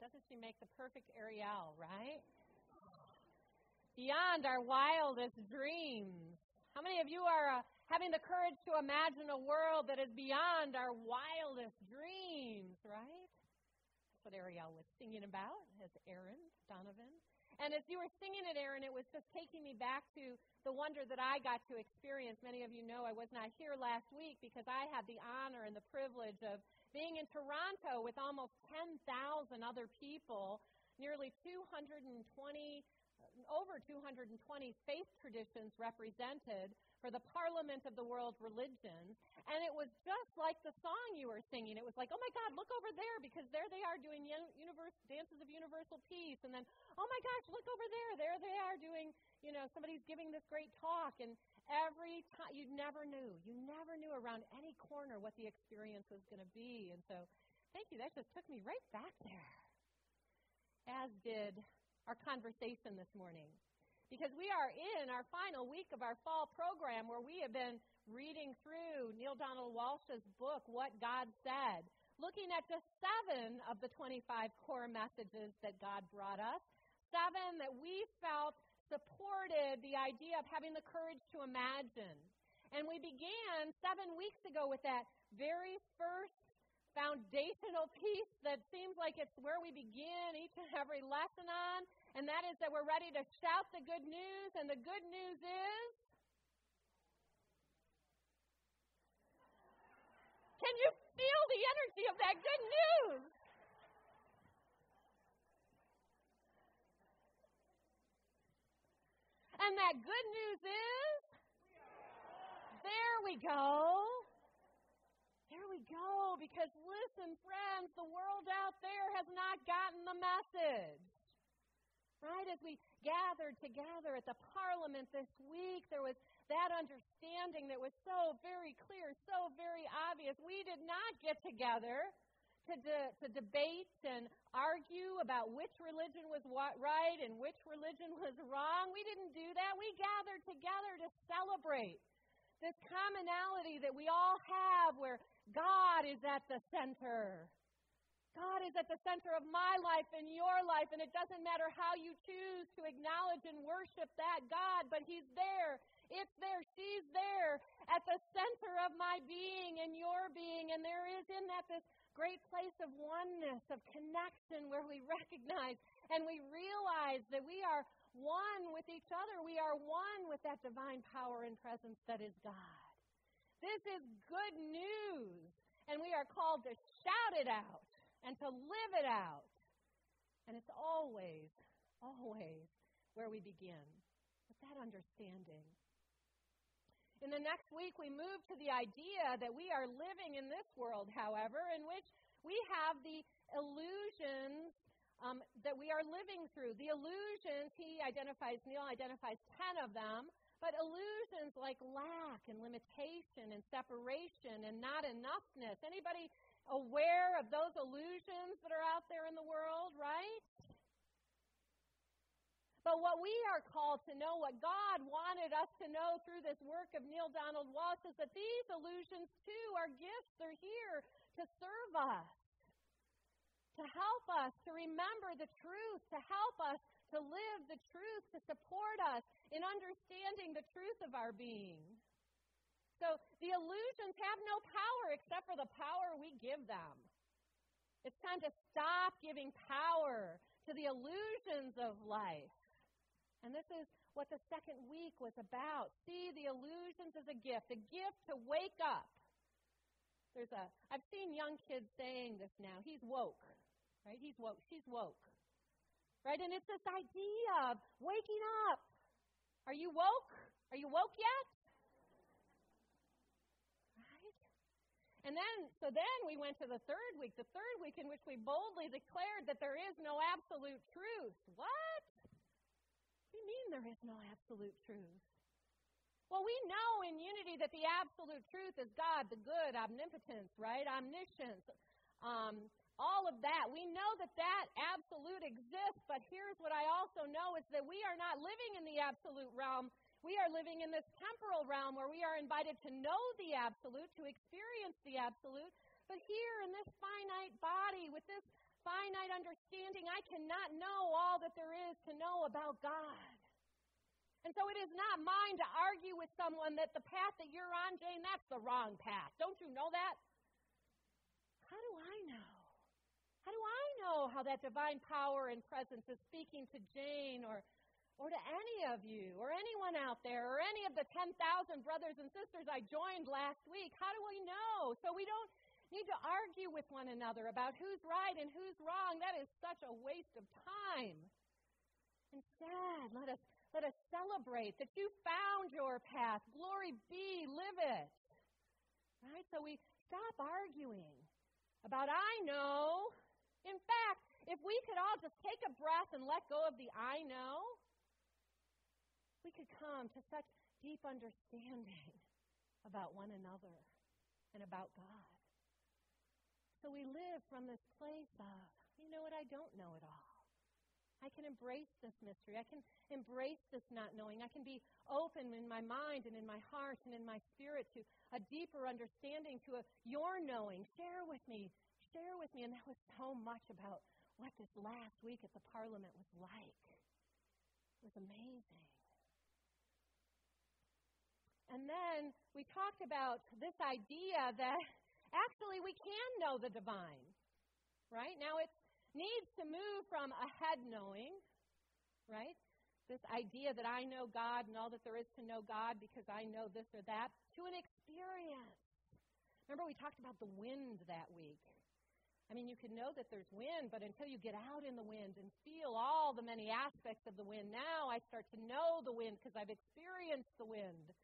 Doesn't she make the perfect Ariel, right? Beyond our wildest dreams. How many of you are uh, having the courage to imagine a world that is beyond our wildest dreams, right? That's what Ariel was singing about as Aaron Donovan. And as you were singing it, Aaron, it was just taking me back to the wonder that I got to experience. Many of you know I was not here last week because I had the honor and the privilege of being in Toronto with almost 10,000 other people, nearly 220 over 220 faith traditions represented for the Parliament of the World Religions. And it was just like the song you were singing. It was like, oh my God, look over there because there they are doing universe, dances of universal peace. And then, oh my gosh, look over there. There they you know, somebody's giving this great talk. And every time, you never knew. You never knew around any corner what the experience was going to be. And so, thank you. That just took me right back there. As did our conversation this morning. Because we are in our final week of our fall program where we have been reading through Neale Donald Walsch's book, What God Said, looking at just seven of the 25 core messages that God brought us, seven that we felt supported the idea of having the courage to imagine. And we began seven weeks ago with that very first foundational piece that seems like it's where we begin each and every lesson on, and that is that we're ready to shout the good news, and the good news is. Can you feel the energy of that good news? And that good news is. There we go. There we go. Because listen, friends, the world out there has not gotten the message. Right? As we gathered together at the Parliament this week, there was that understanding that was so very clear, so very obvious. We did not get together to, de- to debate and argue about which religion was right and which religion was wrong. We didn't do that. We gathered together to celebrate this commonality that we all have where God is at the center. God is at the center of my life and your life, and it doesn't matter how you choose to acknowledge and worship that God, but He's there. It's there. She's there at the center of my being and your being, and there is in that this great place of oneness, of connection, where we recognize and we realize that we are one with each other. We are one with that divine power and presence that is God. This is good news. And we are called to shout it out and to live it out. And it's always, always where we begin with that understanding. In the next week, we move to the idea that we are living in this world, however, in which we have the illusions um, that we are living through. The illusions, he identifies, Neale identifies 10 of them, but illusions like lack and limitation and separation and not enoughness. Anybody aware of those illusions that are out there in the world, right? But what we are called to know, what God wanted us to know through this work of Neale Donald Walsch, is that these illusions too are gifts. They're here to serve us, to help us, to remember the truth, to help us to live the truth, to support us in understanding the truth of our being. So the illusions have no power except for the power we give them. It's time to stop giving power to the illusions of life. And this is what the second week was about. See the illusions as a gift, a gift to wake up. There's a I've seen young kids saying this now. He's woke. Right? He's woke. She's woke. Right? And it's this idea of waking up. Are you woke? Are you woke yet? Right? And then, so then we went to the third week, the third week in which we boldly declared that there is no absolute truth. What? What do you mean there is no absolute truth? Well, we know in unity that the absolute truth is God, the good, omnipotence, right? Omniscience, um, all of that. We know that that absolute exists, but here's what I also know is that we are not living in the absolute realm. We are living in this temporal realm where we are invited to know the absolute, to experience the absolute. But here in this finite body, with this finite understanding, I cannot know all that there is to know about God. And so it is not mine to argue with someone that the path that you're on, Jane, that's the wrong path. Don't you know that? How do I know? How do I know how that divine power and presence is speaking to Jane or or to any of you or anyone out there or any of the 10,000 brothers and sisters I joined last week? How do we know? So we don't need to argue with one another about who's right and who's wrong. That is such a waste of time. Instead, let us let us celebrate that you found your path. Glory be, live it. Right? So we stop arguing about I know. In fact, if we could all just take a breath and let go of the I know, we could come to such deep understanding about one another and about God. So we live from this place of, you know what, I don't know it all. I can embrace this mystery. I can embrace this not knowing. I can be open in my mind and in my heart and in my spirit to a deeper understanding, to a, your knowing. Share with me. Share with me. And that was so much about what this last week at the Parliament was like. It was amazing. And then we talked about this idea that actually we can know the divine. Right? Now it needs to move from a head knowing, right? This idea that I know God and all that there is to know God because I know this or that, to an experience. Remember, we talked about the wind that week. I mean, you can know that there's wind, but until you get out in the wind and feel all the many aspects of the wind, now I start to know the wind because I've experienced the wind.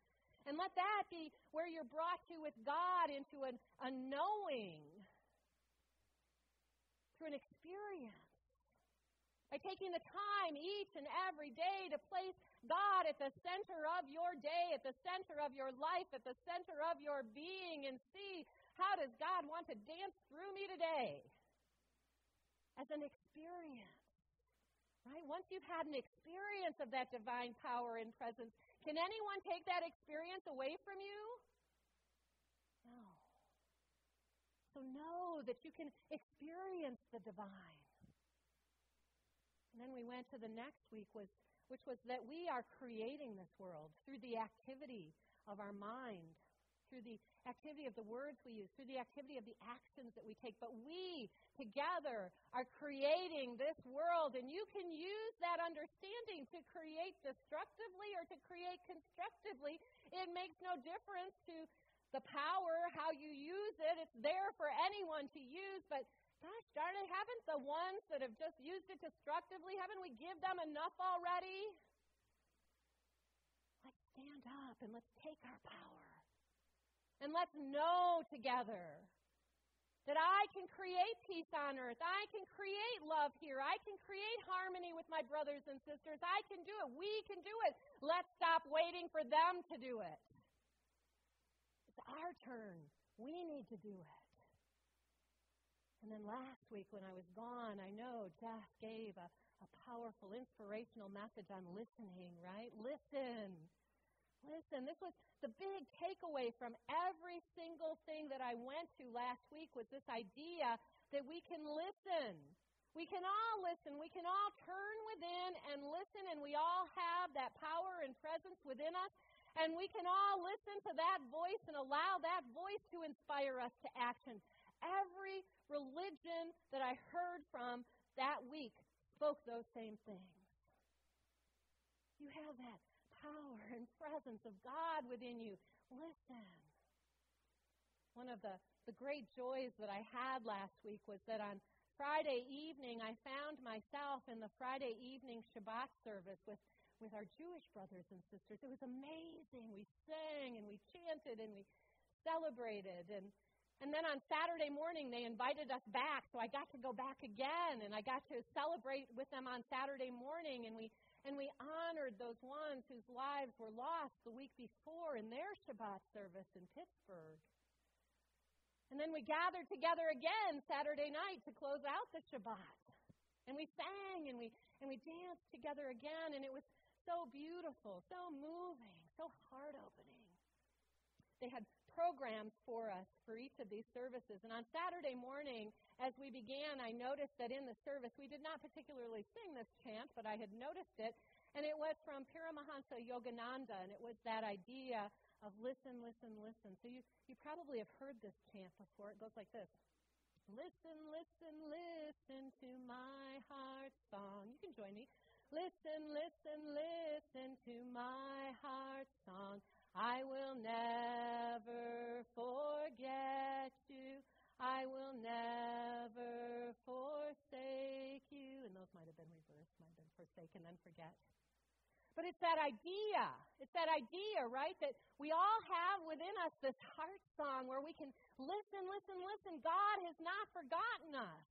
And let that be where you're brought to with God into an, a knowing through an experience. By taking the time each and every day to place God at the center of your day, at the center of your life, at the center of your being, and see how does God want to dance through me today? As an experience. Right? Once you've had an experience of that divine power and presence, can anyone take that experience away from you? No. So know that you can experience the divine. And then we went to the next week was which was that we are creating this world through the activity of our mind, through the activity of the words we use, through the activity of the actions that we take. But we together are creating this world, and you can use that understanding to create destructively or to create constructively. It makes no difference to the power, how you use it. It's there for anyone to use, but gosh darn it, haven't the ones that have just used it destructively, haven't we give them enough already? Let's stand up and let's take our power. And let's know together that I can create peace on earth. I can create love here. I can create harmony with my brothers and sisters. I can do it. We can do it. Let's stop waiting for them to do it It's our turn. We need to do it. And then last week when I was gone, I know Jeff gave a, a powerful, inspirational message on listening, right? Listen. Listen. This was the big takeaway from every single thing that I went to last week was this idea that we can listen. We can all listen. We can all turn within and listen, and we all have that power and presence within us and we can all listen to that voice and allow that voice to inspire us to action. Every religion that I heard from that week spoke those same things. You have that power and presence of God within you. Listen. One of the, the great joys that I had last week was that on Friday evening, I found myself in the Friday evening Shabbat service with with our Jewish brothers and sisters. It was amazing. We sang and we chanted and we celebrated. And, and then on Saturday morning, they invited us back. So I got to go back again and I got to celebrate with them on Saturday morning. And we, and we honored those ones whose lives were lost the week before in their Shabbat service in Pittsburgh. And then we gathered together again Saturday night to close out the Shabbat. And we sang and we and we danced together again and it was so beautiful, so moving, so heart opening. They had programs for us for each of these services. And on Saturday morning, as we began, I noticed that in the service we did not particularly sing this chant, but I had noticed it. And it was from Paramahansa Yogananda, and it was that idea of listen, listen, listen. So you, you probably have heard this chant before. It goes like this. Listen, listen, listen to my heart song. You can join me. Listen, listen, listen to my heart song. I will never forget you. I will never forsake you. And those might have been reversed, might have been forsaken, then forget. But it's that idea. It's that idea, right? That we all have within us this heart song where we can listen, listen, listen. God has not forgotten us.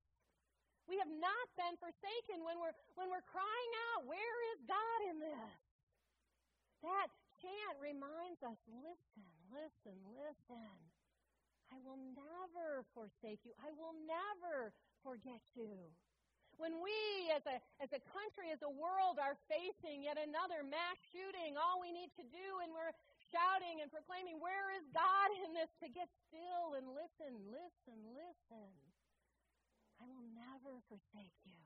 We have not been forsaken when we're when we're crying out, where is God in this? That chant reminds us listen, listen, listen. I will never forsake you. I will never forget you. When we, as a, as a country, as a world, are facing yet another mass shooting, all we need to do, and we're shouting and proclaiming, Where is God in this? to get still and listen, listen, listen. I will never forsake you.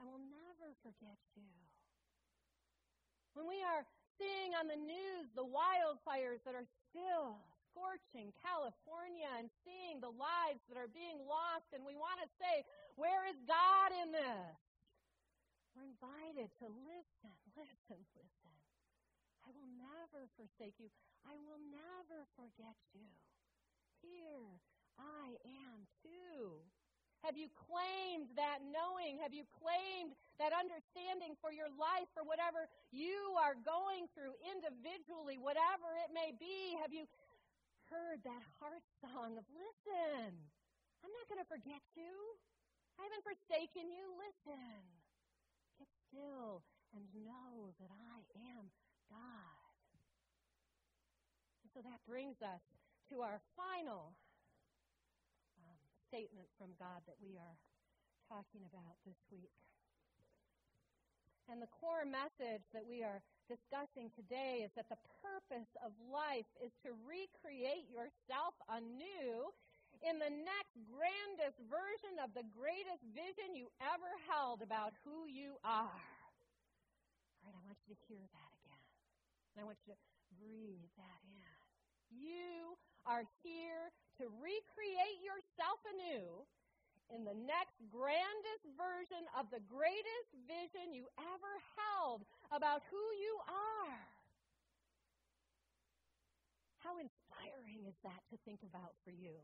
I will never forget you. When we are seeing on the news the wildfires that are still scorching California and seeing the lives that are being lost, and we want to say, Where is God in this? We're invited to listen, listen, listen. I will never forsake you. I will never forget you. Here I am. Have you claimed that knowing? Have you claimed that understanding for your life, for whatever you are going through individually, whatever it may be? Have you heard that heart song of, listen, I'm not going to forget you. I haven't forsaken you. Listen. Get still and know that I am God. And so that brings us to our final statement from God that we are talking about this week. And the core message that we are discussing today is that the purpose of life is to recreate yourself anew in the next grandest version of the greatest vision you ever held about who you are. All right, I want you to hear that again. And I want you to breathe that in. You are here to recreate yourself anew in the next grandest version of the greatest vision you ever held about who you are. How inspiring is that to think about for you?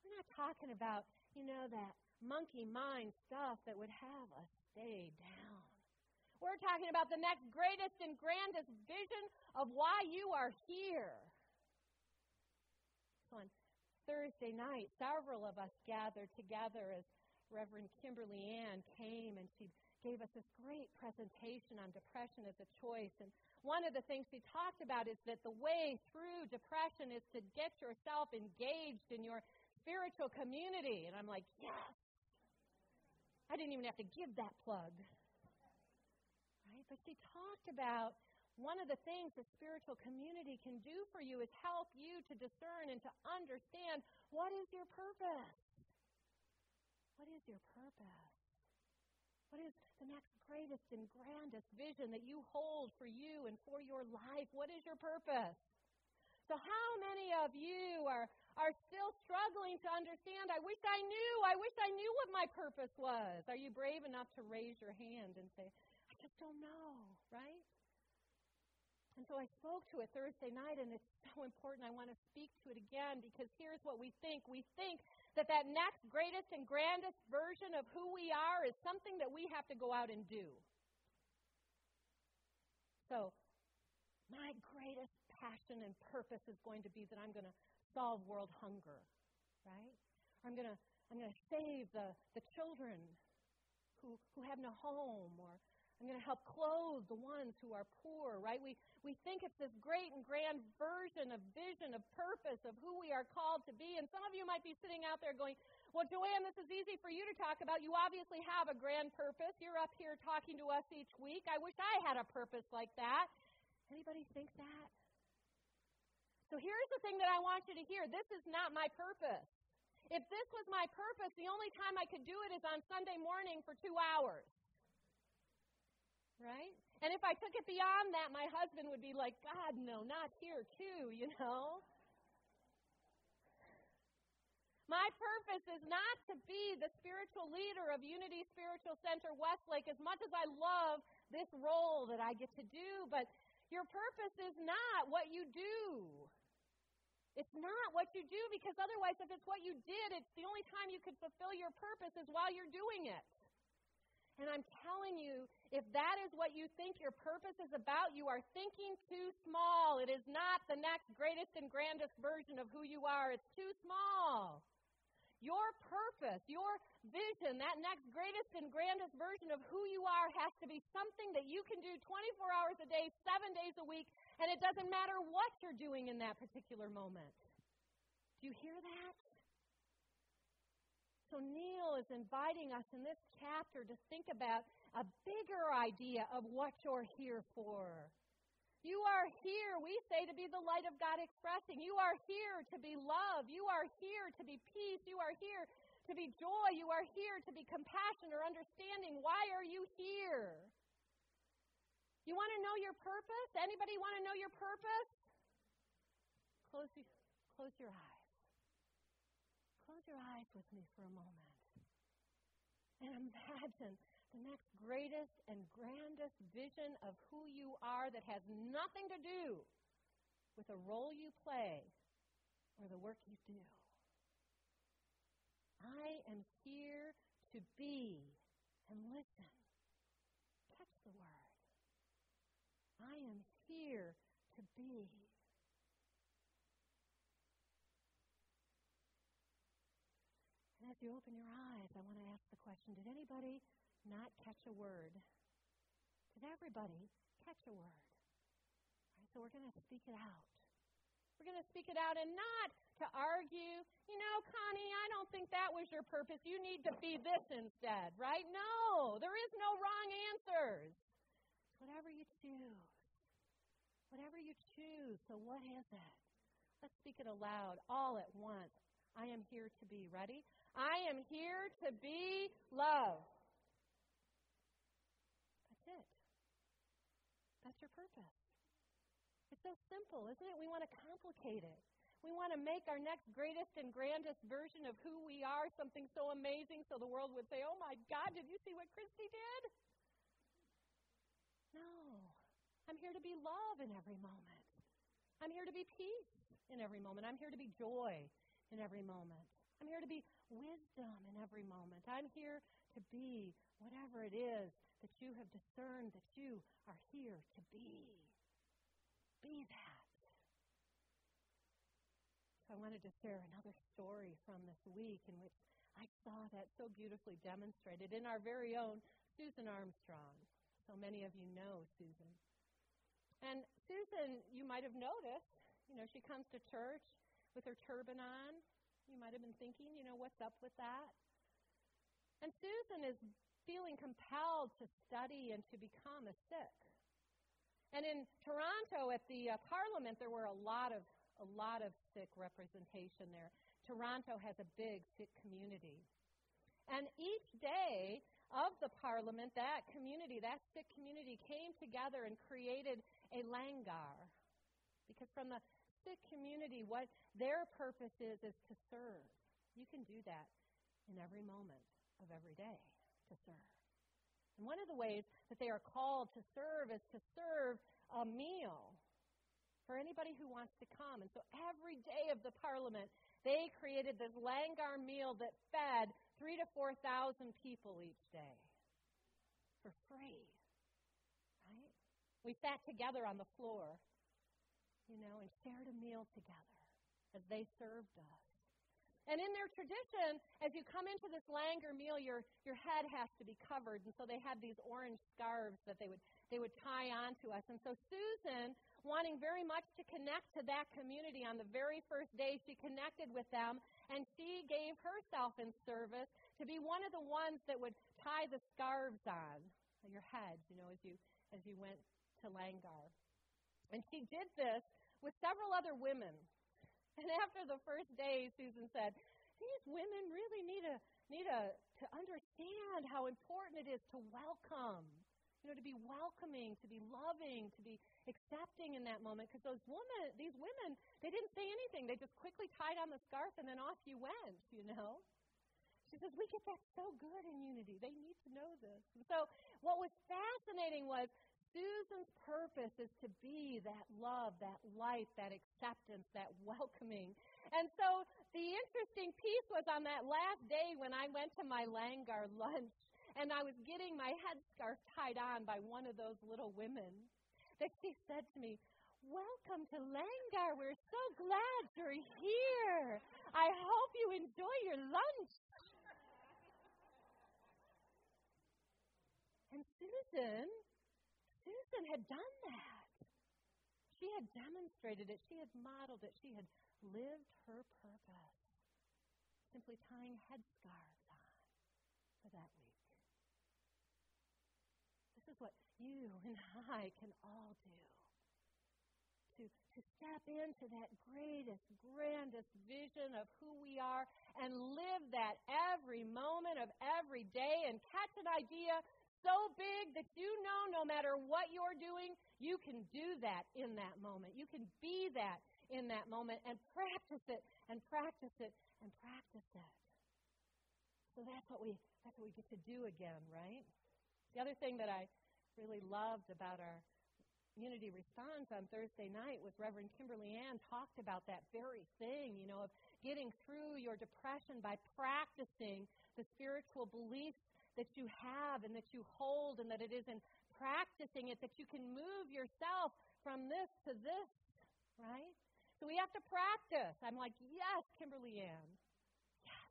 We're not talking about, you know, that monkey mind stuff that would have us stay down. We're talking about the next greatest and grandest vision of why you are here on Thursday night, several of us gathered together as Reverend Kimberly Ann came and she gave us this great presentation on depression as a choice. And one of the things she talked about is that the way through depression is to get yourself engaged in your spiritual community. And I'm like, yes. I didn't even have to give that plug. Right? But she talked about one of the things the spiritual community can do for you is help you to discern and to understand what is your purpose. What is your purpose? What is the next greatest and grandest vision that you hold for you and for your life? What is your purpose? So, how many of you are, are still struggling to understand? I wish I knew. I wish I knew what my purpose was. Are you brave enough to raise your hand and say, I just don't know, right? And so I spoke to it Thursday night, and it's so important. I want to speak to it again because here's what we think. We think that that next greatest and grandest version of who we are is something that we have to go out and do. So, my greatest passion and purpose is going to be that I'm going to solve world hunger, right? I'm going to I'm going to save the, the children who, who have no home, or I'm going to help clothe the ones who are poor, right? We, we think it's this great and grand version of vision, of purpose, of who we are called to be. And some of you might be sitting out there going, Well, Joanne, this is easy for you to talk about. You obviously have a grand purpose. You're up here talking to us each week. I wish I had a purpose like that. Anybody think that? So here's the thing that I want you to hear this is not my purpose. If this was my purpose, the only time I could do it is on Sunday morning for two hours. And if I took it beyond that, my husband would be like, God, no, not here, too, you know? My purpose is not to be the spiritual leader of Unity Spiritual Center Westlake as much as I love this role that I get to do, but your purpose is not what you do. It's not what you do because otherwise, if it's what you did, it's the only time you could fulfill your purpose is while you're doing it. And I'm telling you, if that is what you think your purpose is about, you are thinking too small. It is not the next greatest and grandest version of who you are. It's too small. Your purpose, your vision, that next greatest and grandest version of who you are has to be something that you can do 24 hours a day, seven days a week, and it doesn't matter what you're doing in that particular moment. Do you hear that? So Neale is inviting us in this chapter to think about a bigger idea of what you're here for. You are here, we say, to be the light of God expressing. You are here to be love. You are here to be peace. You are here to be joy. You are here to be compassion or understanding. Why are you here? You want to know your purpose? Anybody want to know your purpose? Close, close your eyes. Close your eyes with me for a moment. And imagine the next greatest and grandest vision of who you are that has nothing to do with the role you play or the work you do. I am here to be, and listen, catch the word. I am here to be. And as you open your eyes, I want to ask the question Did anybody not catch a word? Did everybody catch a word? Right, so we're going to speak it out. We're going to speak it out and not to argue, you know, Connie, I don't think that was your purpose. You need to be this instead, right? No, there is no wrong answers. Whatever you choose. Whatever you choose. So, what is it? Let's speak it aloud all at once. I am here to be. Ready? I am here to be love. That's it. That's your purpose. It's so simple, isn't it? We want to complicate it. We want to make our next greatest and grandest version of who we are something so amazing so the world would say, oh my God, did you see what Christy did? No. I'm here to be love in every moment. I'm here to be peace in every moment. I'm here to be joy in every moment. I'm here to be wisdom in every moment. I'm here to be whatever it is that you have discerned that you are here to be. Be that. So I wanted to share another story from this week in which I saw that so beautifully demonstrated in our very own Susan Armstrong. So many of you know Susan. And Susan, you might have noticed, you know, she comes to church with her turban on. You might have been thinking, you know, what's up with that? And Susan is feeling compelled to study and to become a Sikh. And in Toronto at the uh, Parliament, there were a lot of a lot of Sikh representation there. Toronto has a big Sikh community. And each day of the Parliament, that community, that Sikh community, came together and created a langar. Because from the Sikh community, what their purpose is, is to serve. You can do that in every moment of every day, to serve. And one of the ways that they are called to serve is to serve a meal for anybody who wants to come. And so every day of the Parliament, they created this langar meal that fed three to four thousand people each day for free. Right? We sat together on the floor, you know, and shared a meal together as they served us. And in their tradition, as you come into this langar meal, your, your head has to be covered. And so they had these orange scarves that they would, they would tie onto us. And so Susan, wanting very much to connect to that community on the very first day, she connected with them and she gave herself in service to be one of the ones that would tie the scarves on your head, you know, as you, as you went to Langar. And she did this with several other women. And after the first day, Susan said, These women really need to need to, to understand how important it is to welcome. You know, to be welcoming, to be loving, to be accepting in that moment. Because those women, these women, they didn't say anything. They just quickly tied on the scarf and then off you went, you know. She says, We get that so good in unity. They need to know this. And so, what was fascinating was Susan's purpose is to be that love, that light, that acceptance, that welcoming. And so the interesting piece was on that last day when I went to my Langar lunch and I was getting my headscarf tied on by one of those little women that she said to me, Welcome to Langar. We're so glad you're here. I hope you enjoy your lunch. And Susan Susan had done that. She had demonstrated it. She had modeled it. She had lived her purpose. Simply tying headscarves on for that week. This is what you and I can all do. To, to step into that greatest, grandest vision of who we are and live that every moment of every day and catch an idea so big that you know no matter what you're doing, you can do that in that moment. You can be that in that moment and practice it and practice it and practice it. So that's what we that's what we get to do again, right? The other thing that I really loved about our Unity Response on Thursday night was Reverend Kimberly Ann talked about that very thing, you know, of getting through your depression by practicing the spiritual beliefs that you have and that you hold, and that it is in practicing it that you can move yourself from this to this, right? So we have to practice. I'm like, yes, Kimberly Ann. Yes.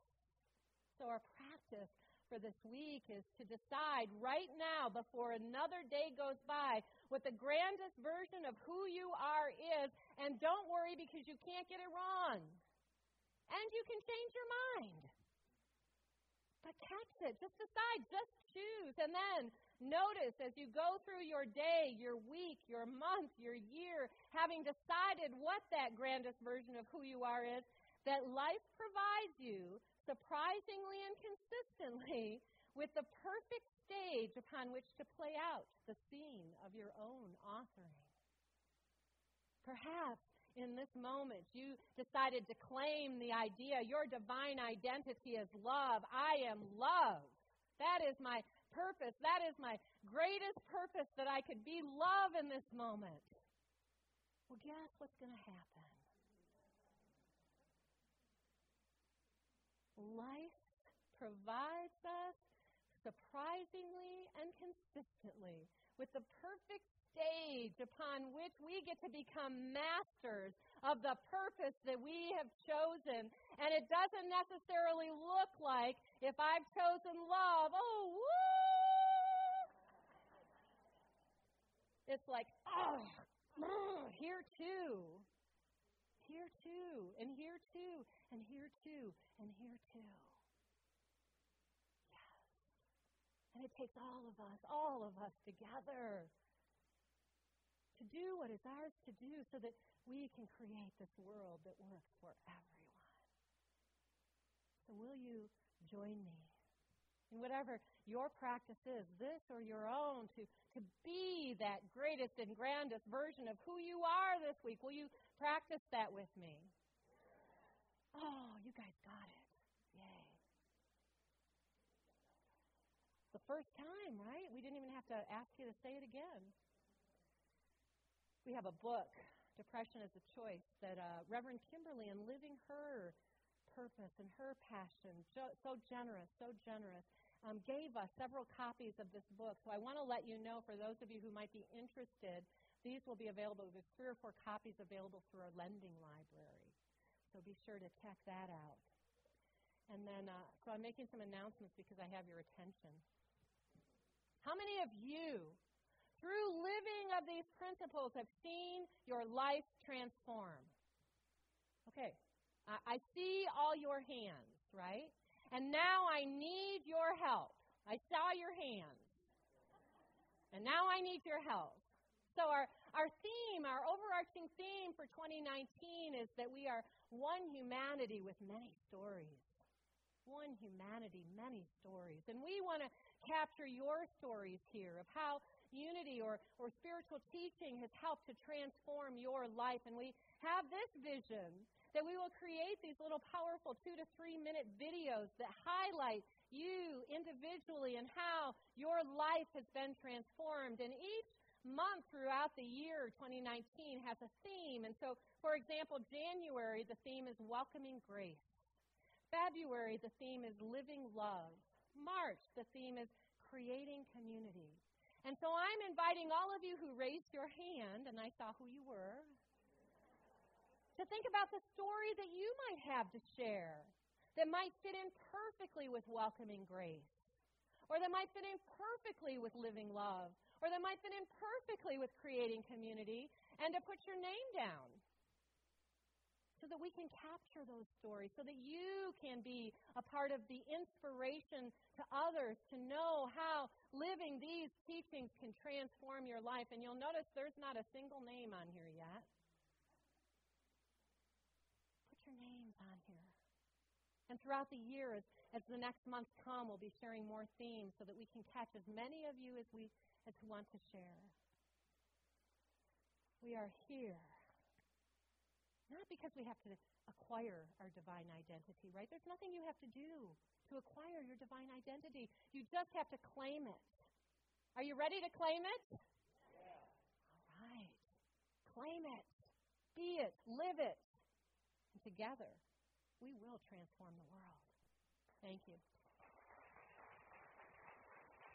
So our practice for this week is to decide right now, before another day goes by, what the grandest version of who you are is. And don't worry because you can't get it wrong. And you can change your mind. But catch it. Just decide. Just choose. And then notice as you go through your day, your week, your month, your year, having decided what that grandest version of who you are is, that life provides you surprisingly and consistently with the perfect stage upon which to play out the scene of your own authoring. Perhaps in this moment you decided to claim the idea, your divine identity is love. I am love. That is my purpose. That is my greatest purpose that I could be love in this moment. Well, guess what's going to happen? Life provides us surprisingly and consistently with the perfect stage upon which we get to become masters of the purpose that we have chosen. And it doesn't necessarily look like if I've chosen love, oh, woo! It's like, oh, here too. Here too, and here too, and here too, and here too. Yes. And it takes all of us, all of us together to do what is ours to do so that we can create this world that works for everyone. So, will you join me in whatever your practice is, this or your own, to, to be that greatest and grandest version of who you are this week? Will you practice that with me? Oh, you guys got it. Yay. The first time, right? We didn't even have to ask you to say it again we have a book, Depression as a Choice, that uh, Reverend Kimberly, in living her purpose and her passion, jo- so generous, so generous, um, gave us several copies of this book. So I want to let you know, for those of you who might be interested, these will be available. There's three or four copies available through our lending library. So be sure to check that out. And then, uh, so I'm making some announcements because I have your attention. How many of you through living of these principles, have seen your life transform. Okay, I, I see all your hands, right? And now I need your help. I saw your hands. And now I need your help. So our, our theme, our overarching theme for 2019 is that we are one humanity with many stories. One humanity, many stories. And we want to capture your stories here of how unity or, or spiritual teaching has helped to transform your life. And we have this vision that we will create these little powerful two to three minute videos that highlight you individually and how your life has been transformed. And each month throughout the year 2019 has a theme. And so, for example, January, the theme is welcoming grace. February, the theme is living love. March, the theme is creating community. And so I'm inviting all of you who raised your hand, and I saw who you were, to think about the story that you might have to share that might fit in perfectly with welcoming grace, or that might fit in perfectly with living love, or that might fit in perfectly with creating community, and to put your name down so that we can capture those stories, so that you can be a part of the inspiration to others to know how living these teachings can transform your life. And you'll notice there's not a single name on here yet. Put your names on here. And throughout the year, as, as the next months come, we'll be sharing more themes so that we can catch as many of you as we as want to share. We are here not because we have to acquire our divine identity, right? There's nothing you have to do to acquire your divine identity. You just have to claim it. Are you ready to claim it? Yeah. All right. Claim it. Be it. Live it. And together we will transform the world. Thank you.